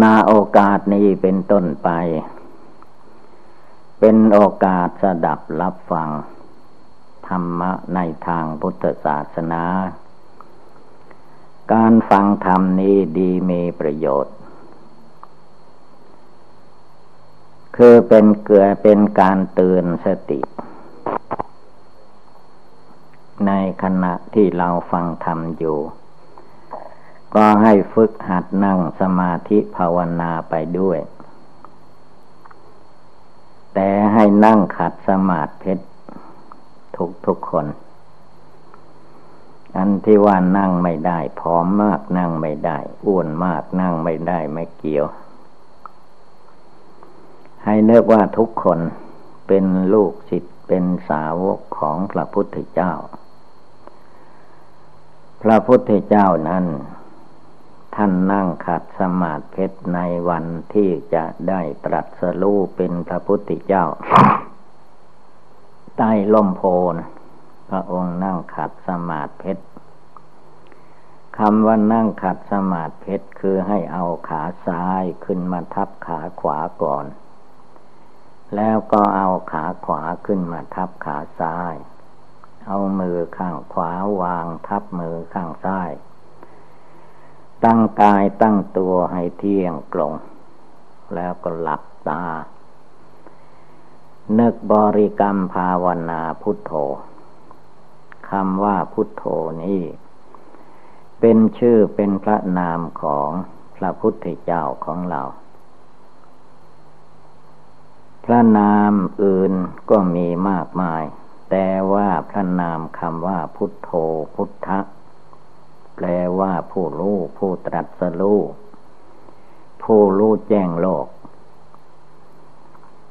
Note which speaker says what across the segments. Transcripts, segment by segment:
Speaker 1: นาโอกาสนี้เป็นต้นไป เป็นโอกาสสดับรับฟัง ธรรมะในทางพุทธศาสนา การฟังธรรมนี้ดีมีประโยชน์ คือเป็นเกือเป็นการเตือนสติ ในขณะที่เราฟังธรรมอยู่ ก็ให้ฝึกหัดนั่งสมาธิภาวนาไปด้วย แต่ให้นั่งขัดสมาธิทุกทุกคน อันที่ว่านั่งไม่ได้ผอมมากนั่งไม่ได้ อ้วนมากนั่งไม่ได้ไม่เกี่ยว ให้เนึกว่าทุกคนเป็นลูกศิษย์เป็นสาวกของพระพุทธเจ้า พระพุทธเจ้านั้น ท่านนั่งขัดสมาธิในวันที่จะได้ตรัสรู้เป็นพระพุทธเจ้า ใต้ล่มโพนพระองค์นั่งขัดสมาธิคำว่านั่งขัดสมาธิคือให้เอาขาซ้ายขึ้นมาทับขาขวาก่อน แล้วก็เอาขาขวาขึ้นมาทับขาซ้าย เอามือข้างขวาวางทับมือข้างซ้าย ตั้งกายตั้งตัวให้เที่ยงตรง แล้วก็หลับตา นึกบริกรรมภาวนาพุทโธคำว่าพุทโธนี้ เป็นชื่อเป็นพระนามของพระพุทธเจ้าของเรา พระนามอื่นก็มีมากมาย แต่ว่าพระนามคำว่าพุทโธพุทธแป ลว่าผู้รู้ผู้ตรัสรู้ผู้รู้แจ้งโลก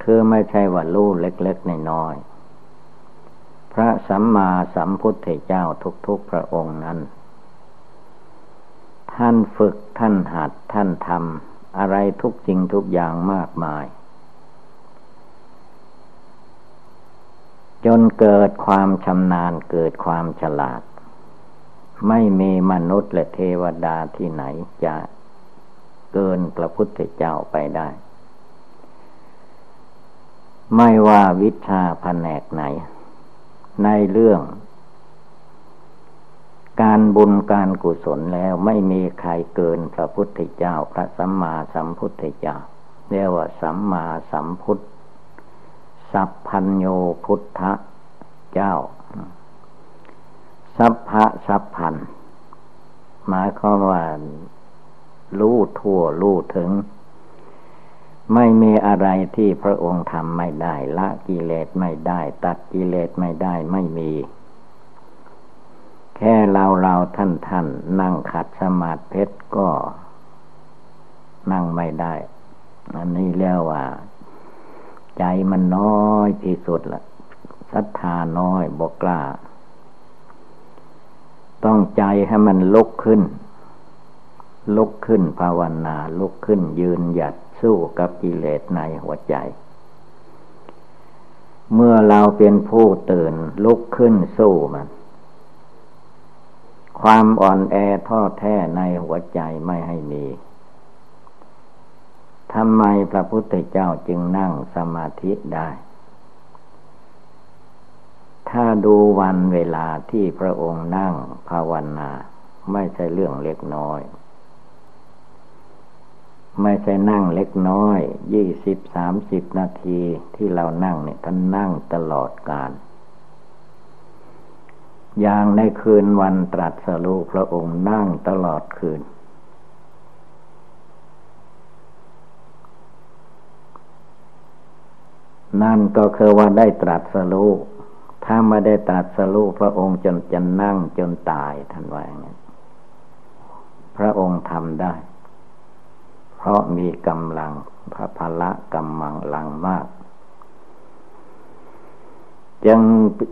Speaker 1: คือไม่ใช่ว่ารู้เล็กๆน้อยๆพระสัมมาสัมพุทธเจ้าทุกๆพระองค์นั้น ท่านฝึกท่านหัดท่านทำอะไรทุกจริงทุกอย่างมากมาย จนเกิดความชำนาญเกิดความฉลาด ไม่มีมนุษย์และเทวดาที่ไหนจะเกินพระพุทธเจ้าไปได้ ไม่ว่าวิชาแผนกไหน ในเรื่อง การบุญการกุศลแล้วไม่มีใครเกินพระพุทธเจ้า พระสัมมาสัมพุทธเจ้าเรียกว่าสัมมาสัมพุทธสัพพัญโยพุทธเจ้า สัพพะสัพพันหมายความว่ารู้ทั่วรู้ถึง ไม่มีอะไรที่พระองค์ทำไม่ได้ ละกิเลสไม่ได้ ตัดกิเลสไม่ได้ไม่มี แค่เราเราท่านท่านนั่งขัดสมาธิก็ นั่งไม่ได้ อันนี้เรียกว่า ใจมันน้อยที่สุดละศรัทธาน้อยบกกล้า ต้องใจให้มันลุกขึ้น ลุกขึ้นภาวนา ลุกขึ้นยืนหยัดสู้กับกิเลสในหัวใจ เมื่อเราเป็นผู้ตื่นลุกขึ้นสู้มัน ความอ่อนแอท้อแท้ในหัวใจไม่ให้มีทำไมพระพุทธเจ้าจึงนั่งสมาธิได้ ถ้าดูวันเวลาที่พระองค์นั่งภาวนา ไม่ใช่เรื่องเล็กน้อย ไม่ใช่นั่งเล็กน้อย ยี่สิบสามสิบนาทีที่เรานั่งเนี่ยท่านนั่งตลอดกาลอย่างในคืนวันตรัสรู้พระองค์นั่งตลอดคืน นั่นก็คือว่าได้ตรัสรู้ ถ้าไม่ได้ตัดสรุพระองค์จนจะนั่งจนตายท่านว่าอย่างนี้พระองค์ทำได้ เพราะมีกำลังพระพละกำลังลังมาก จึง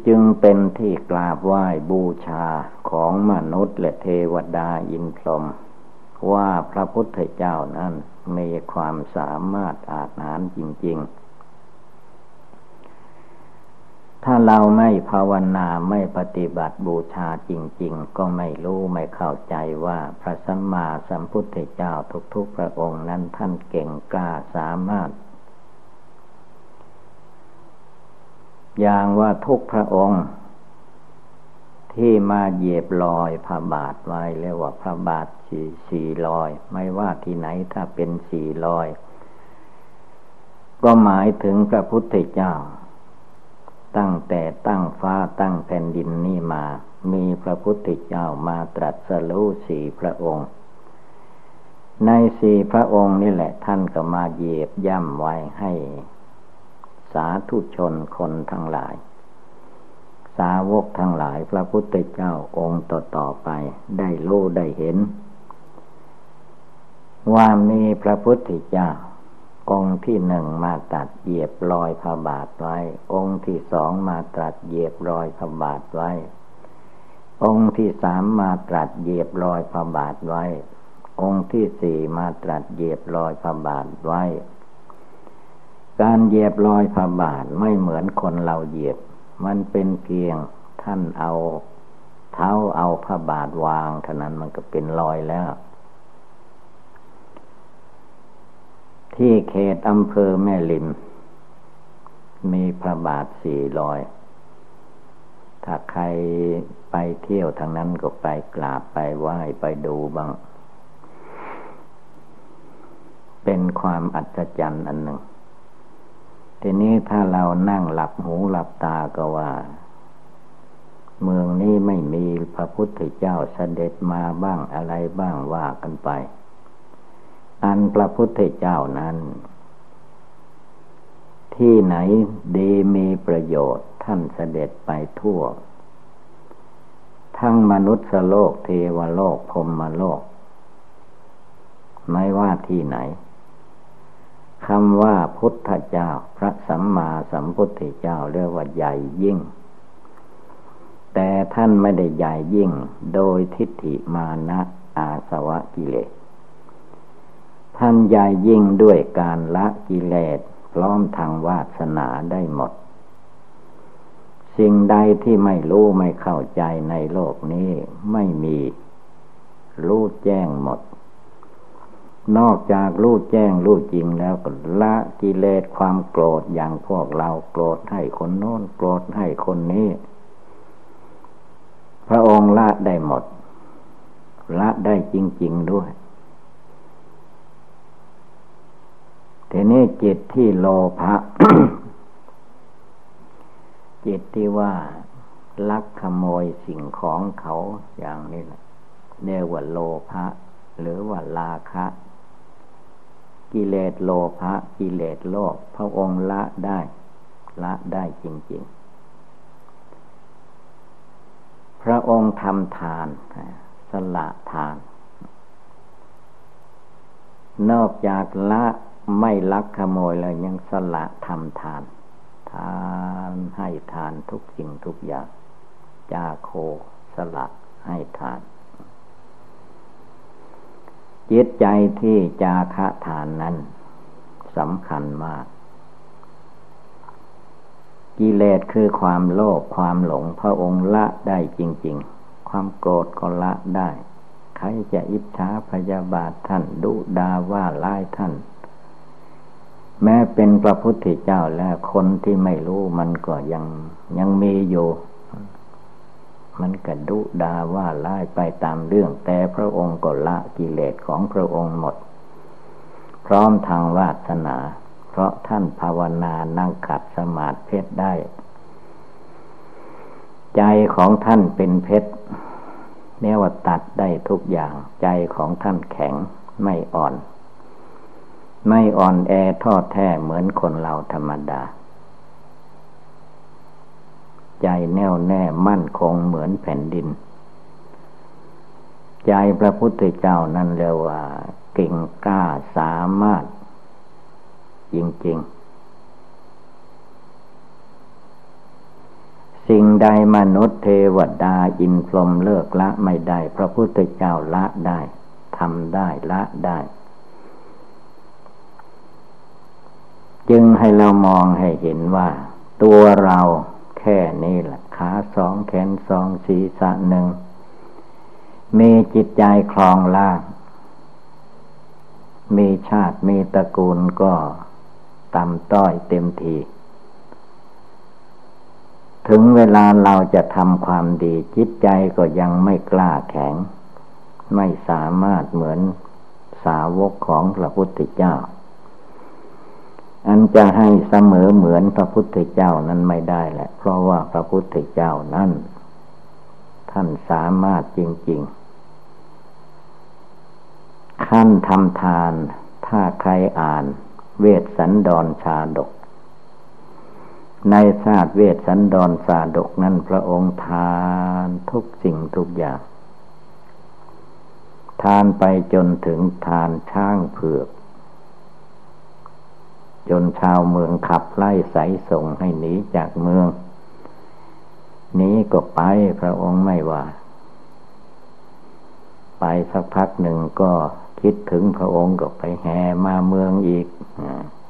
Speaker 1: จึงเป็นที่กราบไหว้บูชาของมนุษย์และเทวดาอินพรมว่าพระพุทธเจ้านั้นมีความสามารถอาจหารจริง ๆ ถ้าเราไม่ภาวนาไม่ปฏิบัติบูชาจริง ๆ ก็ไม่รู้ไม่เข้าใจว่าพระสัมมาสัมพุทธเจ้าทุกๆพระองค์นั้นท่านเก่งกล้าสามารถ อย่างว่าทุกพระองค์ที่มาเหยียบลอยพระบาทไว้เรียกว่าพระบาทสี่สี่ลอย ไม่ว่าที่ไหนถ้าเป็นสี่ลอย ก็หมายถึงพระพุทธเจ้า ตั้งแต่ตั้งฟ้าตั้งแผ่นดินนี่มา มีพระพุทธเจ้ามาตรัสรู้สี่พระองค์ ในสี่พระองค์นี่แหละท่านก็มาเหยียบย่ำไว้ให้ สาธุชนคนทั้งหลาย สาวกทั้งหลายพระพุทธเจ้าองค์ต่อๆไปได้รู้ได้เห็น ว่ามีพระพุทธเจ้า องค์ที่หนึ่งมาตัดเหยียบรอยพระบาทไว้ องค์ที่สองมาตรัสเหยียบรอยพระบาทไว้ องค์ที่สามมาตรัสเหยียบรอยพระบาทไว้ องค์ที่สี่มาตรัสเหยียบรอยพระบาทไว้ การเหยียบรอยพระบาทไม่เหมือนคนเราเหยียบ มันเป็นเพียงท่านเอา เท้าเอาพระบาทวางเท่านั้นมันก็เป็นรอยแล้ว ที่เขตอำเภอแม่ลิม มีพระบาทสี่รอย ถ้าใครไปเที่ยวทางนั้นก็ไปกราบไปไหว้ไปดูบ้าง เป็นความอัศจรรย์อันหนึ่ง ทีนี้ถ้าเรานั่งหลับหูหลับตาก็ว่า เมืองนี้ไม่มีพระพุทธเจ้าเสด็จมาบ้างอะไรบ้างว่ากันไป อันพระพุทธเจ้านั้น ที่ไหนดีมีประโยชน์ท่านเสด็จไปทั่ว ทั้งมนุษย์โลกเทวโลกพรมโลก ไม่ว่าที่ไหนคำว่าพุทธเจ้า พระสัมมาสัมพุทธเจ้าเรียกว่าใหญ่ยิ่ง แต่ท่านไม่ได้ใหญ่ยิ่ง โดยทิฏฐิมานะอาสวะกิเลส ท่านใหญ่ยิ่งด้วยการละกิเลสพร้อมทางวาสนาได้หมด สิ่งใดที่ไม่รู้ไม่เข้าใจในโลกนี้ไม่มีรู้แจ้งหมด นอกจากรู้แจ้งรู้จริงแล้วก็ละกิเลสความโกรธอย่างพวกเราโกรธให้คนโน้นโกรธให้คนนี้ พระองค์ละได้หมด ละได้จริง ๆด้วยที นี้จิตที่โลภะจิตที่ว่าลักขโมยสิ่งของเขาอย่างนี้แหละเรียกว่าโลภะหรือว่าลาคะ กิเลสโลภะกิเลสโลภพระองค์ละได้ ละได้จริง ๆ พระองค์ทำทาน สละทาน นอกจากละ ไม่ลักขโมยเลยยังสละทำทาน ทานให้ทานทุกสิ่งทุกอย่างจาโคสละให้ทาน จิตใจที่จาคะทานนั้นสำคัญมาก กิเลสคือความโลภความหลงพระองค์ละได้จริง ๆ ความโกรธก็ละได้ ใครจะอิจฉาพยาบาทท่านดุดาว่าไล่ท่าน แม้เป็นพระพุทธเจ้าแล้วคนที่ไม่รู้มันก็ยังยังมีอยู่ มันกระดุดาว่าไล่ไปตามเรื่อง แต่พระองค์ก็ละกิเลสของพระองค์หมด พร้อมทางวาสนา เพราะท่านภาวนานั่งขัดสมาธิเพชรได้ ใจของท่านเป็นเพชรเนียว่าตัดได้ทุกอย่าง ใจของท่านแข็งไม่อ่อน ไม่อ่อนแอทอดแท้เหมือนคนเราธรรมดา ใจแน่วแน่มั่นคงเหมือนแผ่นดิน ใจพระพุทธเจ้านั่นเรียกว่า เก่งกล้าสามารถ จริง ๆ สิ่งใดมนุษย์เทวดาอินพรมเลิกละไม่ได้ พระพุทธเจ้าละได้ทำได้ละได้ จึงให้เรามองให้เห็นว่า ตัวเราแค่นี้แหละขาสองแขนสองศีรษะหนึ่งมีจิตใจคลองล่าง มีชาติมีตระกูลก็ต่ำต้อยเต็มที ถึงเวลาเราจะทำความดีจิตใจก็ยังไม่กล้าแข็ง ไม่สามารถเหมือนสาวกของพระพุทธเจ้า อันจะให้เสมอเหมือนพระพุทธเจ้านั้นไม่ได้แหละ เพราะว่าพระพุทธเจ้านั้น ท่านสามารถจริง ๆ ขั้นทำทาน ถ้าใครอ่าน เวทสันดรชาดก ในศาสตร์เวทสันดรชาดกนั้นพระองค์ทานทุกสิ่งทุกอย่าง ทานไปจนถึงทานช่างเผือก จนชาวเมืองขับไล่ใสส่งให้หนีจากเมืองนี้ก็ไปพระองค์ไม่ว่า ไปสักพักหนึ่งก็คิดถึงพระองค์ก็ไปแห่มาเมืองอีก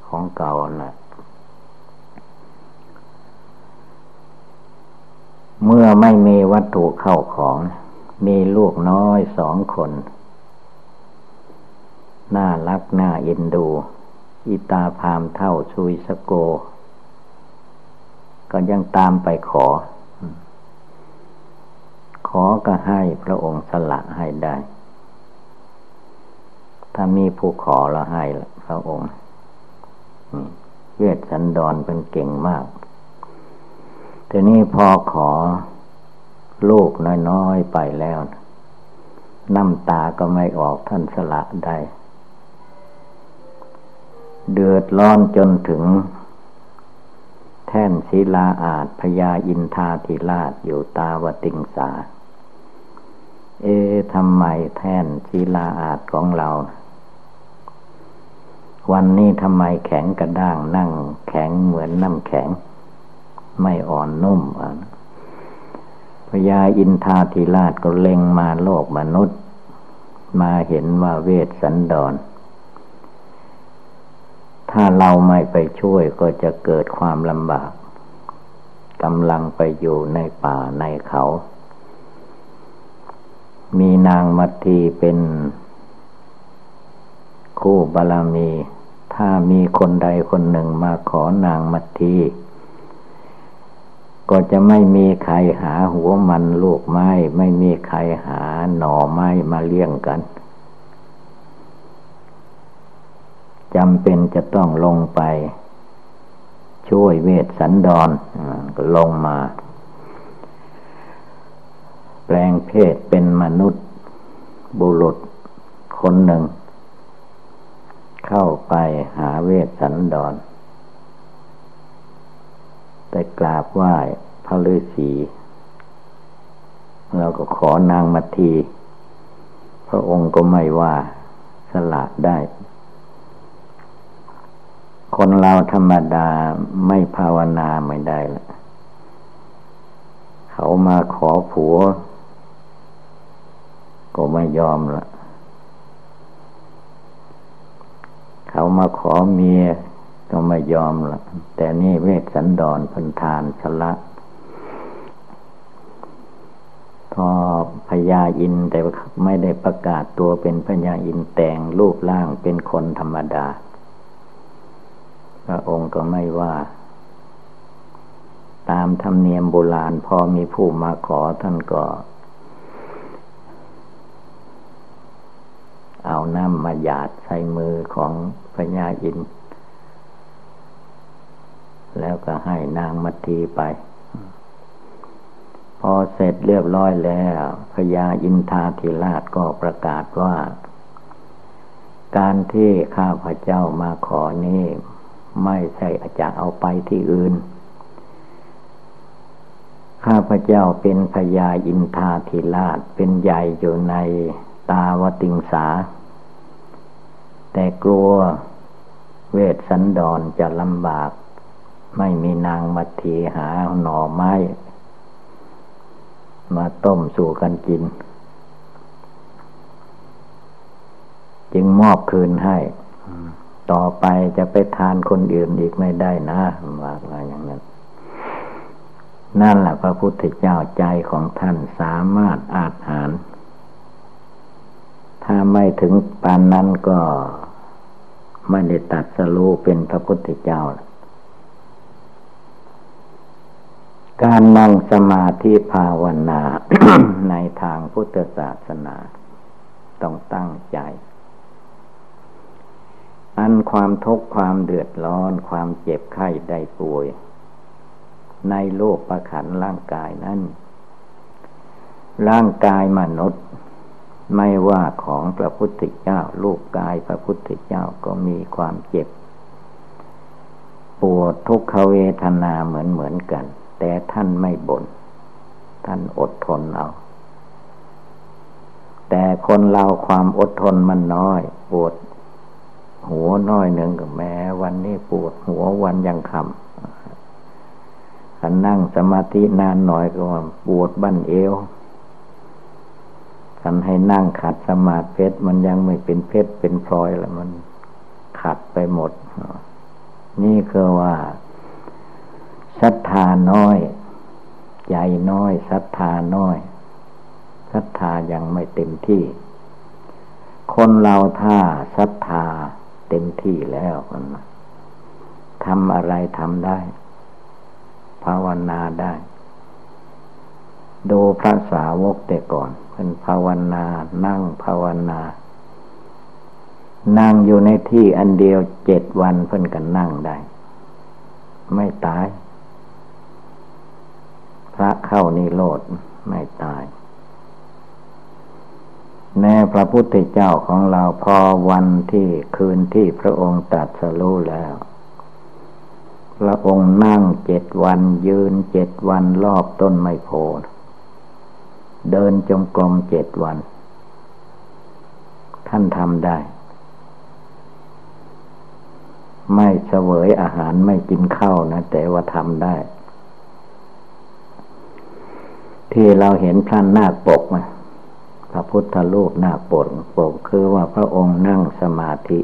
Speaker 1: ของเก่านะเมื่อไม่มีวัตถุเข้าของ มีลูกน้อยสองคน น่ารักน่าเอ็นดู อิตาพามเท่าชุยสโก ก็ยังตามไปขอ ขอก็ให้พระองค์สละให้ได้ ถ้ามีผู้ขอเราให้พระองค์เวทสันดรเป็นเก่งมากทีนี้พอขอลูกน้อยๆไปแล้ว น้ำตาก็ไม่ออกท่านสละได้ เดือดร้อนจนถึง แท่นศิลาอาจพญาอินทาธิราชอยู่ตาวติงสา เอ๊ทำไมแท่นศิลาอาจของเรา วันนี้ทำไมแข็งกระด้างนั่ง แข็งเหมือนน้ำแข็ง ไม่อ่อนนุ่มพญาอินทาธิราชก็เล็งมาโลกมนุษย์ มาเห็นว่าเวทสันดร ถ้าเราไม่ไปช่วยก็จะเกิดความลำบากกำลังไปอยู่ในป่าในเขา มีนางมัทีเป็น คู่บารมี ถ้ามีคนใดคนหนึ่งมาขอนางมัทีก็จะไม่มีใครหาหัวมันลูกไม้ ไม่มีใครหาหน่อไม้มาเลี้ยงกัน จำเป็นจะต้องลงไป ช่วยเวทสันดรก็ลงมา แปลงเพศเป็นมนุษย์ บุรุษคนหนึ่ง เข้าไปหาเวสสันดรไปกราบไหว้พระฤาษีเราก็ขอนางมัที พระองค์ก็ไม่ว่าสละได้ คนเราธรรมดาไม่ภาวนาไม่ได้ละเขามาขอผัว ก็ไม่ยอมละเขามาขอเมียก็ไม่ยอมละแต่นี่เวทสันดอนพันทานชละพอพญาอินแต่ไม่ได้ประกาศตัวเป็นพญาอินแต่งรูปร่างเป็นคนธรรมดา ระองค์ก็ไม่ว่า ตามธรรมเนียมโบราณพอมีผู้มาขอท่านก็ เอาน้ำมาหยาดใส่มือของพญาอิน แล้วก็ให้นางมัทีไป พอเสร็จเรียบร้อยแล้วพญาอินทาธิราชก็ประกาศว่าการที่ข้าพเจ้ามาขอนี้ ไม่ใช่อาจารย์เอาไปที่อื่น ข้าพเจ้าเป็นพญาอินทาธิราชเป็นใหญ่อยู่ในตาวติงสา แต่กลัวเวทสันดอนจะลำบาก ไม่มีนางมัทีหาหน่อไม้ มาต้มสู่กันกิน จึงมอบคืนให้ ต่อไปจะไปทานคนอื่นอีกไม่ได้นะว่าอย่างนั้น นั่นแหละพระพุทธเจ้าใจของท่านสามารถอาจหาร ถ้าไม่ถึงปานนั้นก็ไม่ได้ตัดสรูเป็นพระพุทธเจ้า การนั่งสมาธิภาวนาในทางพุทธศาสนา ต้องตั้งใจ อันความทุกข์ความเดือดร้อนความเจ็บไข้ได้ป่วย ในโลกประขันร่างกายนั้น ร่างกายมนุษย์ ไม่ว่าของพระพุทธเจ้าลูกกายพระพุทธเจ้าก็มีความเจ็บ ปวดทุกขเวทนาเหมือนเหมือนกัน แต่ท่านไม่บน่นท่านอดทนเอาแต่คนเราความอดทนมันน้อย ปวด หัวน้อยหนึ่งกับแม้วันนี้ปวดหัววันยังคำขันนั่งสมาธินานหน่อยก็ปวดบั้นเอวขันให้นั่งขัดสมาธิเพชรมันยังไม่เป็นเพชรเป็นพลอยแล้วมันขัดไปหมด นี่คือว่าศรัทธาน้อย ใจน้อยศรัทธาน้อยศรัทธายังไม่เต็มที่ คนเราถ้าศรัทธา เต็มที่แล้วมันทำอะไรทำได้ ภาวนาได้ ดูพระสาวกแต่ก่อนเป็นภาวนา นั่งภาวนา นั่งอยู่ในที่อันเดียวเจ็ดวันเพิ่นกันนั่งได้ ไม่ตาย พระเข้านิโรธไม่ตาย แน่พระพุทธเจ้าของเราพอวันที่คืนที่พระองค์ตัดสรู้แล้ว พระองค์นั่งเจ็ดวันยืนเจ็ดวันรอบต้นไมโพเดินจงกรมเจ็ดวัน ท่านทำได้ ไม่เสวยอาหารไม่กินข้าวนะ แต่ว่าทำได้ ที่เราเห็นพระนาคปกมา พระพุทธรูปนาปกปกคือว่าพระองค์นั่งสมาธิ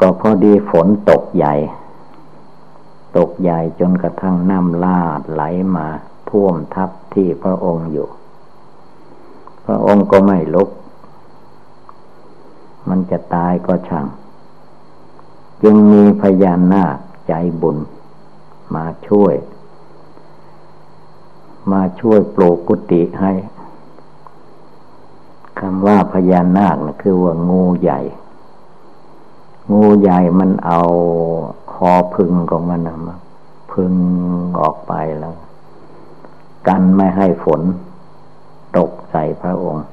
Speaker 1: ก็พอดีฝนตกใหญ่ ตกใหญ่จนกระทั่งน้ำลาดไหลมาท่วมทับที่พระองค์อยู่ พระองค์ก็ไม่ลุก มันจะตายก็ช่าง จึงมีพญานาคใจบุญมาช่วย มาช่วยปลูกกุฏิให้คำว่าพญานาคนะคือว่างูใหญ่ งูใหญ่มันเอาคอพึงของมันนะมาพึงออกไปแล้ว กันไม่ให้ฝน ตกใส่พระองค์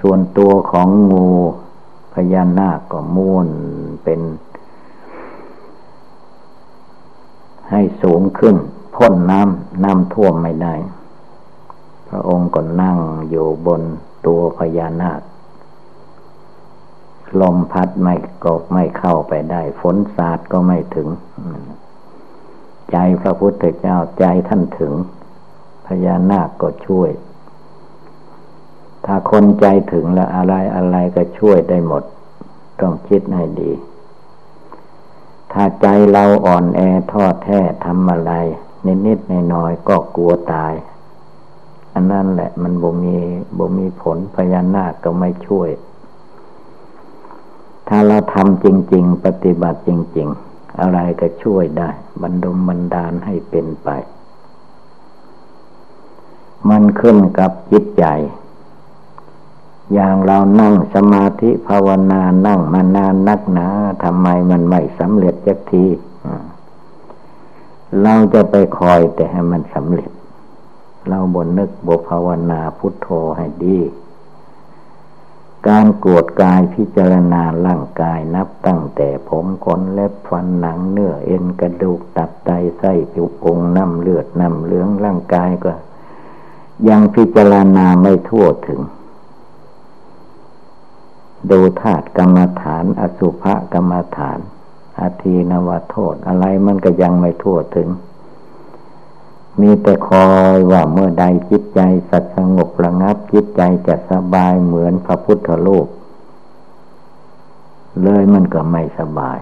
Speaker 1: ส่วนตัวของงูพญานาคก็ม้วนเป็น ให้สูงขึ้น พ้นน้ำน้ำท่วมไม่ได้ พระองค์ก็นั่งอยู่บนตัวพญานาค ลมพัดไม่ก็ไม่เข้าไปได้ ฝนสาดก็ไม่ถึง ใจพระพุทธเจ้าใจท่านถึง พญานาคก็ช่วย ถ้าคนใจถึงแล้วอะไรอะไรก็ช่วยได้หมด ต้องคิดให้ดีถ้าใจเราอ่อนแอท้อแท้ทำอะไร นิดๆน้อยๆก็กลัวตาย อันนั้นแหละมันบ่มีบ่มีผลพญานาคก็ไม่ช่วย ถ้าเราทำจริง ๆ ปฏิบัติจริง ๆ อะไรก็ช่วยได้บรรดมบรรดาลให้เป็นไป มันขึ้นกับจิตใจอย่างเรานั่งสมาธิภาวนานั่งมานานนักหนาทำไมมันไม่สำเร็จสักที เราจะไปคอยแต่ให้มันสำเร็จ เราบนนึกบภาวนาพุทโธให้ดี การกวดกายพิจารณาร่างกายนับตั้งแต่ผมขนเล็บฟันหนังเนื้อเอ็นกระดูกตับไตไส้ผิวองน้ำเลือดน้ำเหลืองร่างกายก็ ยังพิจารณาไม่ทั่วถึงดูธาตุกรรมฐาน อสุภกรรมฐาน อาทีนวโทษ อะไรมันก็ยังไม่ทั่วถึง มีแต่คอยว่าเมื่อใดจิตใจสัตสงบระงับจิตใจจะสบายเหมือนพระพุทธโลก เลยมันก็ไม่สบาย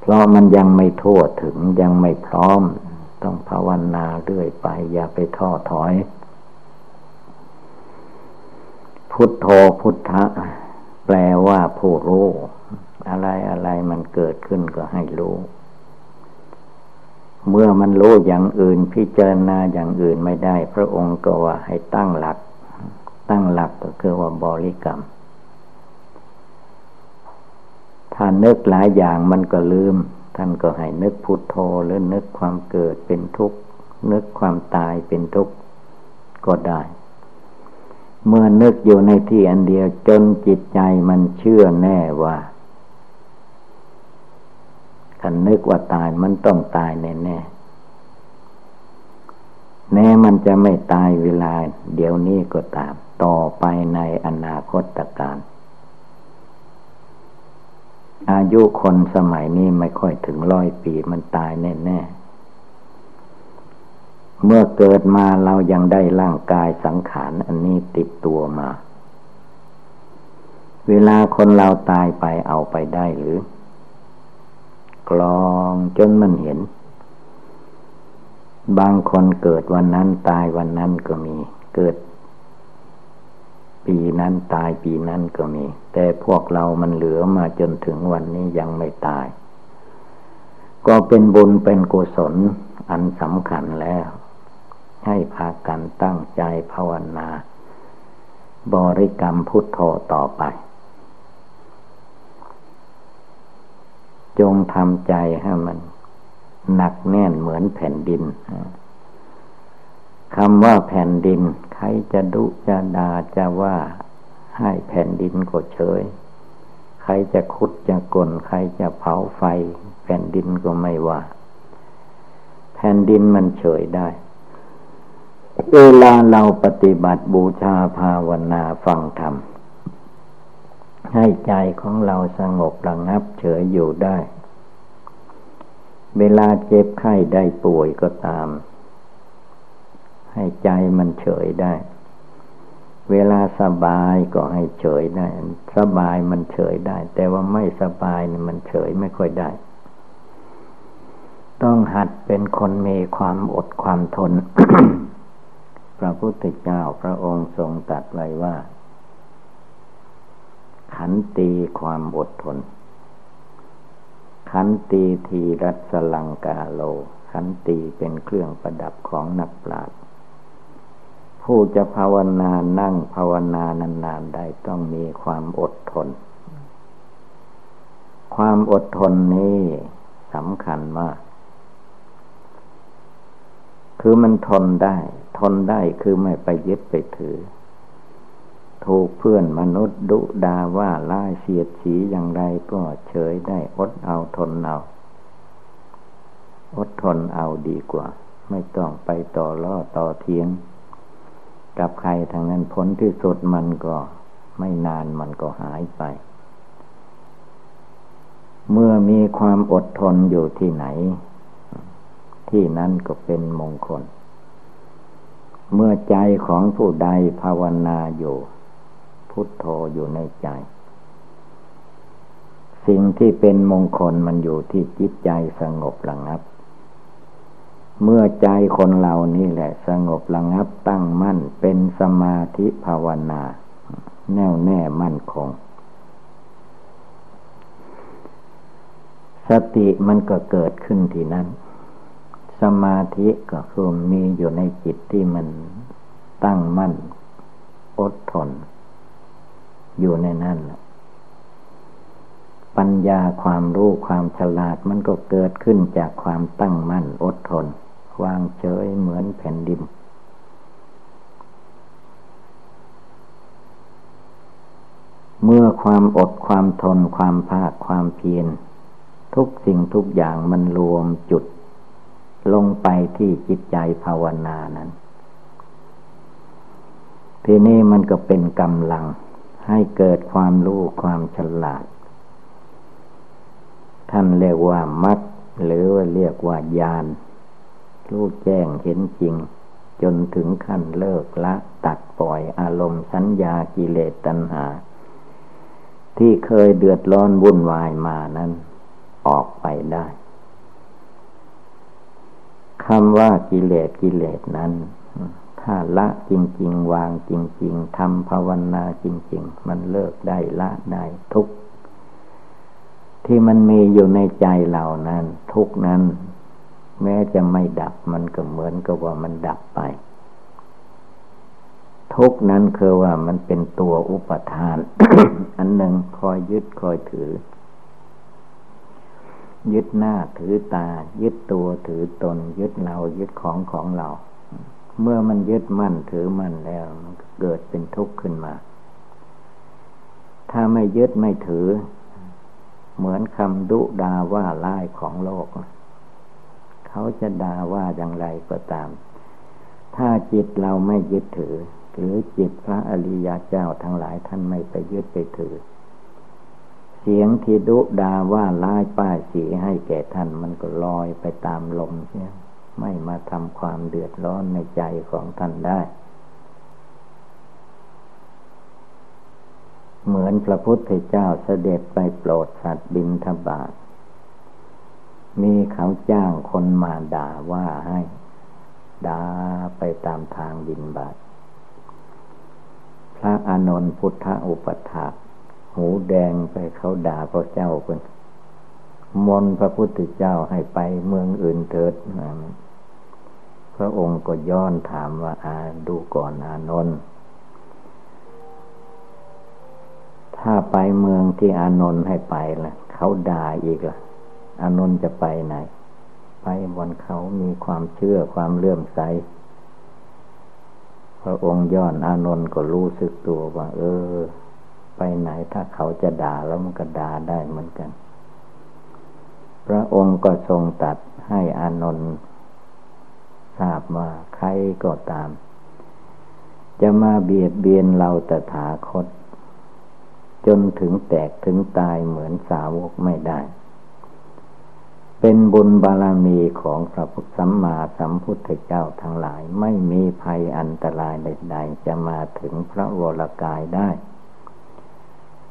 Speaker 1: เพราะมันยังไม่ทั่วถึงยังไม่พร้อม ต้องภาวนาเรื่อยไป อย่าไปท้อถอย พุทโธพุทธะแปลว่าผู้รู้ อะไรอะไรมันเกิดขึ้นก็ให้รู้ เมื่อมันรู้อย่างอื่นพิจารณาอย่างอื่นไม่ได้ พระองค์ก็ว่าให้ตั้งหลัก ตั้งหลักก็คือว่าบริกรรม ถ้านึกหลายอย่างมันก็ลืม ท่านก็ให้นึกพุทโธหรือนึกความเกิดเป็นทุกข์ นึกความตายเป็นทุกข์ก็ได้เมื่อนึกอยู่ในที่อันเดียวจนจิตใจมันเชื่อแน่ว่า คันนึกว่าตายมันต้องตายแน่แน่แน่มันจะไม่ตายเวลา เดี๋ยวนี้ก็ตาม ต่อไปในอนาคตการ อายุคนสมัยนี้ไม่ค่อยถึงร้อยปีมันตายแน่แน่เมื่อเกิดมาเรายังได้ร่างกายสังขารอันนี้ติดตัวมา เวลาคนเราตายไปเอาไปได้หรือ กลองจนมันเห็น บางคนเกิดวันนั้นตายวันนั้นก็มี เกิด ปีนั้นตายปีนั้นก็มี แต่พวกเรามันเหลือมาจนถึงวันนี้ยังไม่ตาย ก็เป็นบุญเป็นกุศลอันสำคัญแล้ว ให้พากันตั้งใจภาวนา บริกรรมพุทโธต่อไป จงทำใจให้มัน หนักแน่นเหมือนแผ่นดินคำว่าแผ่นดิน ใครจะดุจะดาจะว่าให้แผ่นดินก็เฉย ใครจะคุดจะกลนใครจะเผาไฟ แผ่นดินก็ไม่ว่า แผ่นดินมันเฉยได้ เวลาเราปฏิบัติบูชาภาวนาฟังธรรม ให้ใจของเราสงบระงับเฉยอยู่ได้ เวลาเจ็บไข้ได้ป่วยก็ตาม ให้ใจมันเฉยได้ เวลาสบายก็ให้เฉยได้ สบายมันเฉยได้ แต่ว่าไม่สบายมันเฉยไม่ค่อยได้ ต้องหัดเป็นคนมีความอดความทน พระพุทธเจ้าพระองค์ทรงตรัสไว้ว่า ขันตีความอดทน ขันตีทีรัสลังกาโล ขันตีเป็นเครื่องประดับของนักปราชญ์ผู้จะภาวนานั่งภาวนานานๆได้ต้องมีความอดทน ความอดทนนี้สำคัญมาก คือมันทนได้ ทนได้คือไม่ไปยึดไปถือ ถูกเพื่อนมนุษย์ดุดาว่าล่าเสียดสีอย่างไรก็เฉยได้อดเอาทนเอา อดทนเอาดีกว่า ไม่ต้องไปต่อล่อต่อเทียง กับใครทางนั้นผลที่สุดมันก็ไม่นานมันก็หายไป เมื่อมีความอดทนอยู่ที่ไหน ที่นั้นก็เป็นมงคล เมื่อใจของผู้ใดภาวนาอยู่ พุทโธอยู่ในใจ สิ่งที่เป็นมงคลมันอยู่ที่จิตใจสงบระงับ เมื่อใจคนเรานี่แหละสงบระงับตั้งมั่นเป็นสมาธิภาวนา แน่วแน่มั่นคง สติมันก็เกิดขึ้นที่นั่นสมาธิก็คือมีอยู่ในจิตที่มันตั้งมั่น อดทน อยู่ในนั่นแหละปัญญาความรู้ความฉลาดมันก็เกิดขึ้นจากความตั้งมั่นอดทน วางเฉยเหมือนแผ่นดิน เมื่อความอดความทนความภาคความเพียร ทุกสิ่งทุกอย่างมันรวมจุด ลงไปที่จิตใจภาวนานั้น ทีนี้มันก็เป็นกำลัง ให้เกิดความรู้ความฉลาด ท่านเรียกว่ามัดหรือว่าเรียกว่าญาณรู้แจ้งเห็นจริง จนถึงขั้นเลิกละตัดปล่อยอารมณ์สัญญากิเลสตัณหา ที่เคยเดือดร้อนวุ่นวายมานั้น ออกไปได้คำว่ากิเลสกิเลสนั้น ถ้าละจริง ๆ วางจริง ๆทำภาวนาจริง ๆ มันเลิกได้ละได้ทุกที่มันมีอยู่ในใจเรานั้น ทุกนั้น แม้จะไม่ดับมันก็เหมือนกับว่ามันดับไป ทุกนั้นคือว่ามันเป็นตัวอุปทาน อันหนึ่งคอยยึดคอยถือ ยึดหน้าถือตา ยึดตัวถือตน ยึดเรายึดของของเรา เมื่อมันยึดมั่นถือมั่นแล้ว มันเกิดเป็นทุกข์ขึ้นมา ถ้าไม่ยึดไม่ถือ เหมือนคำดุดาว่าไล่ของโลก เขาจะด่าว่าอย่างไรก็ตาม ถ้าจิตเราไม่ยึดถือ หรือจิตพระอริยเจ้าทั้งหลายท่านไม่ไปยึดไปถือ เสียงที่ดุดาว่าร้ายป้ายสีให้แก่ท่านมันก็ลอยไปตามลมเสีย ไม่มาทำความเดือดร้อนในใจของท่านได้ เหมือนพระพุทธเจ้าเสด็จไปโปรดสัตว์บินทบาท มีเขาจ้างคนมาด่าว่าให้ด่าไปตามทางบินบาท พระอานนท์พุทธอุปถาหูแดงไปเขาด่าพระเจ้าคนมนพระพุทธเจ้าให้ไปเมืองอื่นเถิด พระองค์ก็ย้อนถามว่าอาดูก่อนอานนท์ถ้าไปเมืองที่อานนท์ให้ไปละ่ะ เขาด่าอีกละ่ะ อานนท์จะไปไหน ไปบนเขามีความเชื่อความเลื่อมใส พระองค์ย้อนอานนท์ก็รู้สึกตัวว่า เออ ไปไหนถ้าเขาจะด่าแล้วมันก็ด่าได้เหมือนกัน พระองค์ก็ทรงตัดให้อานนท์ ทราบว่าใครก็ตาม จะมาเบียดเบียนเราตถาคต จนถึงแตกถึงตายเหมือนสาวกไม่ได้ เป็นบุญบารมีของพระพุทธสัมมาสัมพุทธเจ้าทั้งหลาย ไม่มีภัยอันตรายใดๆจะมาถึงพระวรกายได้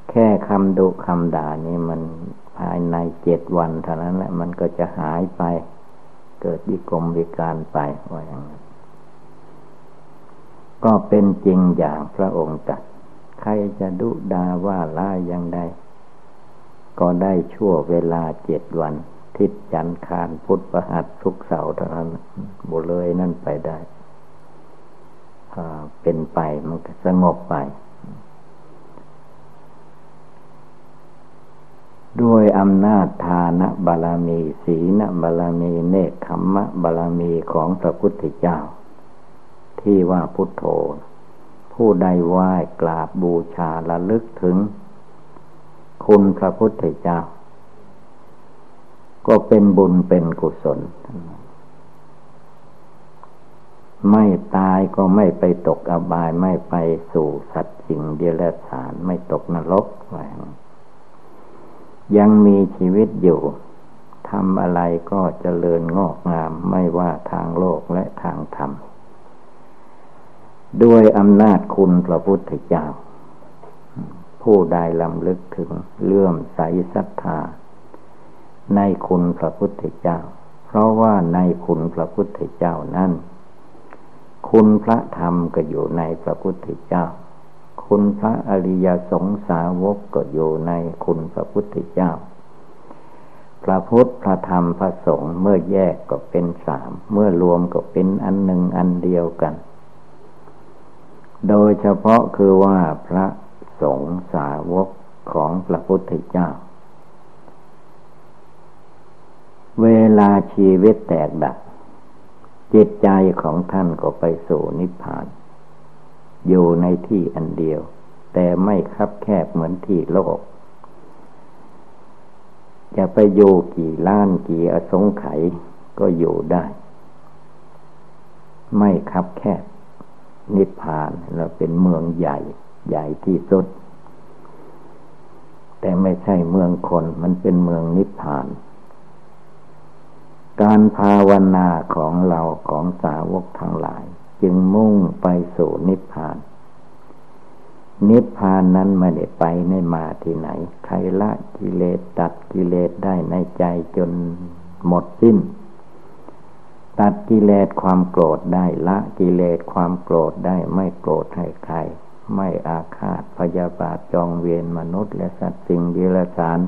Speaker 1: แค่คำดุคำด่านี่มันภายในเจ็ดวันเท่านั้นแหละมันก็จะหายไป เกิดวิกรมวิการไปว่าอย่างนั้นก็เป็นจริงอย่างพระองค์ตรัสใครจะดุดาว่าล่าอย่างใดก็ได้ชั่วเวลาเจ็ดวัน ทิศจันคารพุทธประหัสทุกเสาร์เท่านั้นบุเลยนั่นไปได้ เป็นไปมันก็สงบไป ด้วยอำนาจทานบารมีศีลบารมีเนคขมมะบารมีของพระพุทธเจ้า ที่ว่าพุทโธ ผู้ใดไหว้กราบบูชาละลึกถึง คุณพระพุทธเจ้า ก็เป็นบุญเป็นกุศล ไม่ตายก็ไม่ไปตกอบายไม่ไปสู่สัตว์สิ่งเดรัจฉานไม่ตกนรกไว้ ยังมีชีวิตอยู่ทำอะไรก็เจริญงอกงามไม่ว่าทางโลกและทางธรรม ด้วยอำนาจคุณพระพุทธเจ้า ผู้ใดลำลึกถึงเลื่อมใสศรัทธา ในคุณพระพุทธเจ้า เพราะว่าในคุณพระพุทธเจ้านั้น คุณพระธรรมก็อยู่ในพระพุทธเจ้า คุณพระอริยสงสาวกก็อยู่ในคุณพระพุทธเจ้า พระพุทธพระธรรมพระสงฆ์เมื่อแยกก็เป็นสาม เมื่อรวมก็เป็นอันหนึ่งอันเดียวกัน โดยเฉพาะคือว่าพระสงฆ์สาวกของพระพุทธเจ้า เวลาชีวิตแตกดับจิตใจของท่านก็ไปสู่นิพพาน อยู่ในที่อันเดียว แต่ไม่คับแคบเหมือนที่โลก จะไปอยู่กี่ล้านกี่อสงไขยก็อยู่ได้ ไม่คับแคบ นิพพานเราเป็นเมืองใหญ่ ใหญ่ที่สุด แต่ไม่ใช่เมืองคนมันเป็นเมืองนิพพานการภาวนาของเราของสาวกทั้งหลาย จึงมุ่งไปสู่นิพพาน นิพพานนั้นไม่ได้ไปในมาที่ไหน ใครละกิเลสตัดกิเลสได้ในใจจนหมดสิ้น ตัดกิเลสความโกรธได้ละกิเลสความโกรธได้ไม่โกรธให้ใคร ไม่อาฆาตพยาบาทจองเวรมนุษย์และสัตว์สิ่งเดรัจฉาน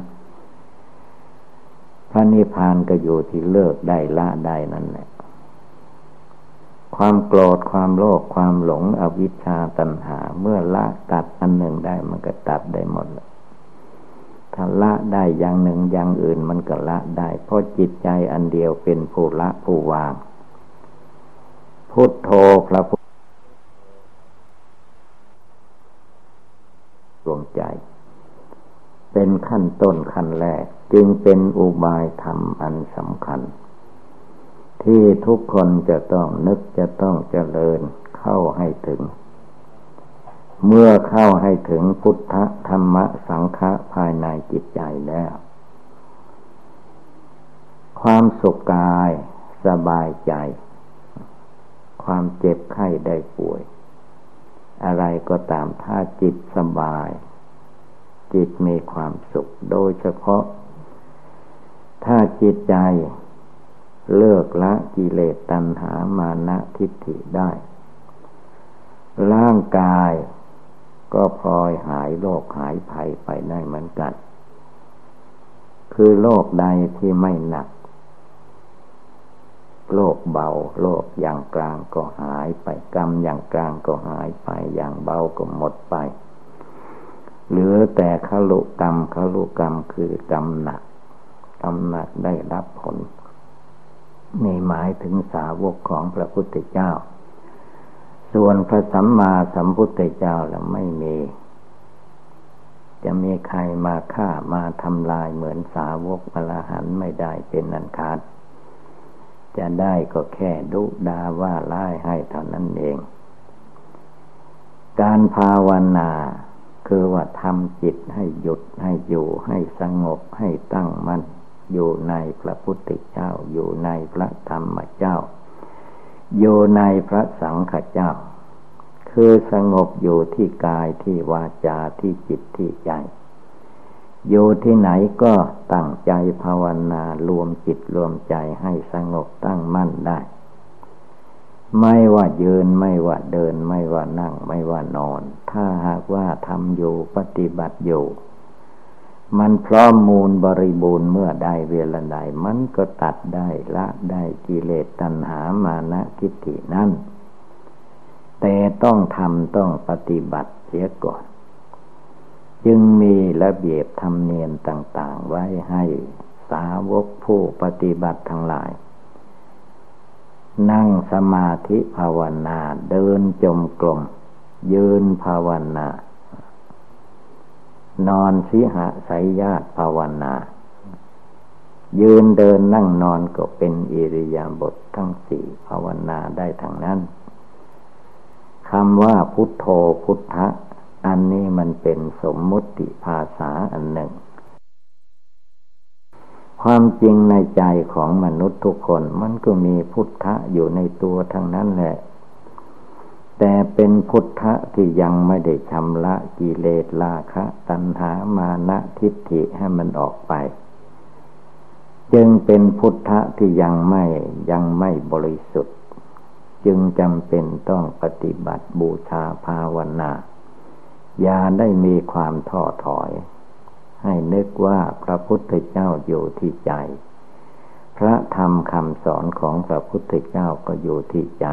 Speaker 1: พระนิพพานก็อยู่ที่เลิกได้ละได้นั่นแหละ ความโกรธความโลภความหลงอวิชชาตัณหา เมื่อละตัดอันหนึ่งได้มันก็ตัดได้หมดถ้าละได้อย่างหนึ่งอย่างอื่นมันก็ละได้ เพราะจิตใจอันเดียวเป็นผู้ละผู้วาง พุทโธพระพุทธดวงใจ เป็นขั้นต้นขั้นแรก จึงเป็นอุบายธรรมอันสำคัญ ที่ทุกคนจะต้องนึกจะต้องเจริญเข้าให้ถึง เมื่อเข้าให้ถึงพุทธธรรมสังฆะภายในจิตใจแล้ว ความสุขกายสบายใจ ความเจ็บไข้ได้ป่วย อะไรก็ตามถ้าจิตสบาย จิตมีความสุขโดยเฉพาะ ถ้าจิตใจ เลิกละกิเลสตัณหามานะทิฏฐิได้ ร่างกายก็พลอยหายโรคหายภัยไปได้เหมือนกัน คือโรคใดที่ไม่หนัก โรคเบาโรคอย่างกลางก็หายไปกรรมอย่างกลางก็หายไปอย่างเบาก็หมดไป เหลือแต่ขลุกรรมขลุกรรมคือกรรมหนักกรรมหนักได้รับผล นี่หมายถึงสาวกของพระพุทธเจ้า ส่วนพระสัมมาสัมพุทธเจ้าแล้วไม่มี จะมีใครมาฆ่ามาทำลายเหมือนสาวกอรหันไม่ได้เป็นนันคาด จะได้ก็แค่ดุดาว่าไล่ให้เท่านั้นเอง การภาวนาคือว่าทำจิตให้หยุดให้อยู่ให้สงบให้ตั้งมั่น อยู่ในพระพุทธเจ้า อยู่ในพระธรรมเจ้า อยู่ในพระสังฆเจ้า คือสงบอยู่ที่กายที่วาจาที่จิตที่ใจอยู่ที่ไหนก็ตั้งใจภาวนารวมจิตรวมใจให้สงบตั้งมั่นได้ ไม่ว่ายืนไม่ว่าเดิน ไม่ว่านั่งไม่ว่านอน ถ้าหากว่าทำอยู่ปฏิบัติอยู่ มันพร้อมมูลบริบูรณ์เมื่อใดเวลาใดมันก็ตัดได้ละได้กิเลสตัณหามานะทิฏฐินั่น แต่ต้องทำต้องปฏิบัติเสียก่อน จึงมีระเบียบธรรมเนียมต่าง ๆ ไว้ให้สาวกผู้ปฏิบัติทั้งหลาย นั่งสมาธิภาวนาเดินจมกลมยืนภาวนา นอนสิหะสายญาติภาวนา ยืนเดินนั่งนอนก็เป็นอิริยาบถททั้งสี่ภาวนาได้ทั้งนั้นคำว่าพุทโธพุทธะ อันนี้มันเป็นสมมุติภาษาอันหนึ่ง ความจริงในใจของมนุษย์ทุกคนมันก็มีพุทธะอยู่ในตัวทั้งนั้นแหละ แต่เป็นพุทธะที่ยังไม่ได้ชำระกิเลสราคะ ตัณหามานะทิฏฐิให้มันออกไป จึงเป็นพุทธะที่ยังไม่ยังไม่บริสุทธิ์ จึงจำเป็นต้องปฏิบัติบูชาภาวนาอย่าได้มีความท้อถอย ให้นึกว่าพระพุทธเจ้าอยู่ที่ใจ พระธรรมคำสอนของพระพุทธเจ้าก็อยู่ที่ใจ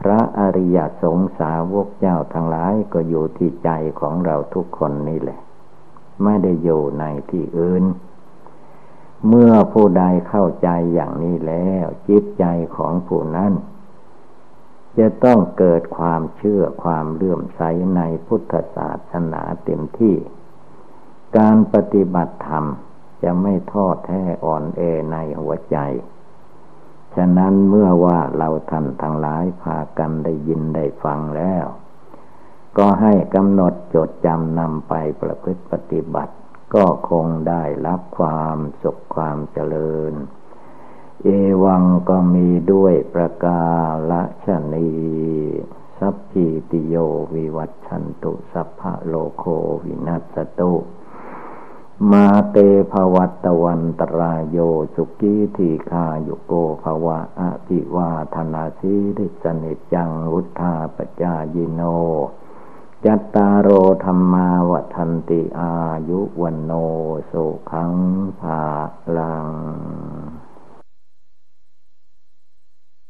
Speaker 1: พระอริยสงสาวกเจ้าทั้งหลายก็อยู่ที่ใจของเราทุกคนนี่แหละ ไม่ได้อยู่ในที่อื่น เมื่อผู้ใดเข้าใจอย่างนี้แล้ว จิตใจของผู้นั้นจะต้องเกิดความเชื่อความเลื่อมใสในพุทธศาสนาเต็มที่ การปฏิบัติธรรมจะไม่ทอดแท้อ่อนแอในหัวใจ ฉะนั้นเมื่อว่าเราท่านทั้งหลายพากันได้ยินได้ฟังแล้ว ก็ให้กำหนดจดจำนำไปประพฤติปฏิบัติ ก็คงได้รับความสุขความเจริญ เอวังก็มีด้วยประกาศชนีสัพพิติโยวิวัตชันตุ สัพพะโลโควินัสตุ มาเตภวัตวันตรายโยสุกีทีคาโยโกภวะอภิวาธนาสิริสนิจังวุธาปจายิโน จัตตารโอธรรมาวัันติอายุวันโนสุขังภาลัง